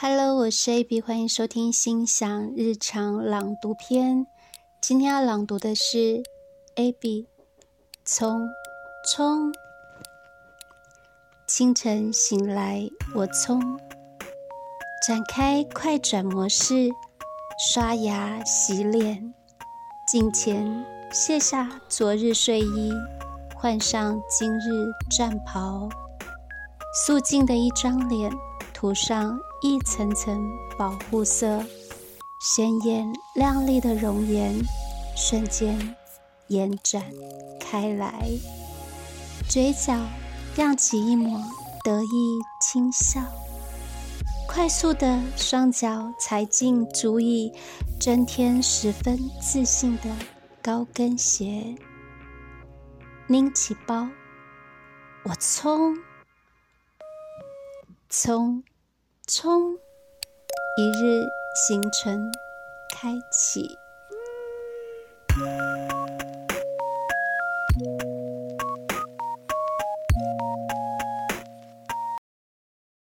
Hello，我是 AB，欢迎收听心想日常朗读篇。今天要朗读的是 AB。匆匆，清晨醒来，我匆展开快转模式，刷牙洗脸，镜前卸下昨日睡衣，换上今日战袍，素净的一张脸。涂上一层层保护色，鲜艳亮丽的容颜瞬间延展开来，嘴角漾起一抹得意轻笑，快速的双脚踩进足以增添十分自信的高跟鞋，拎起包，我冲。从，从，一日行程开启。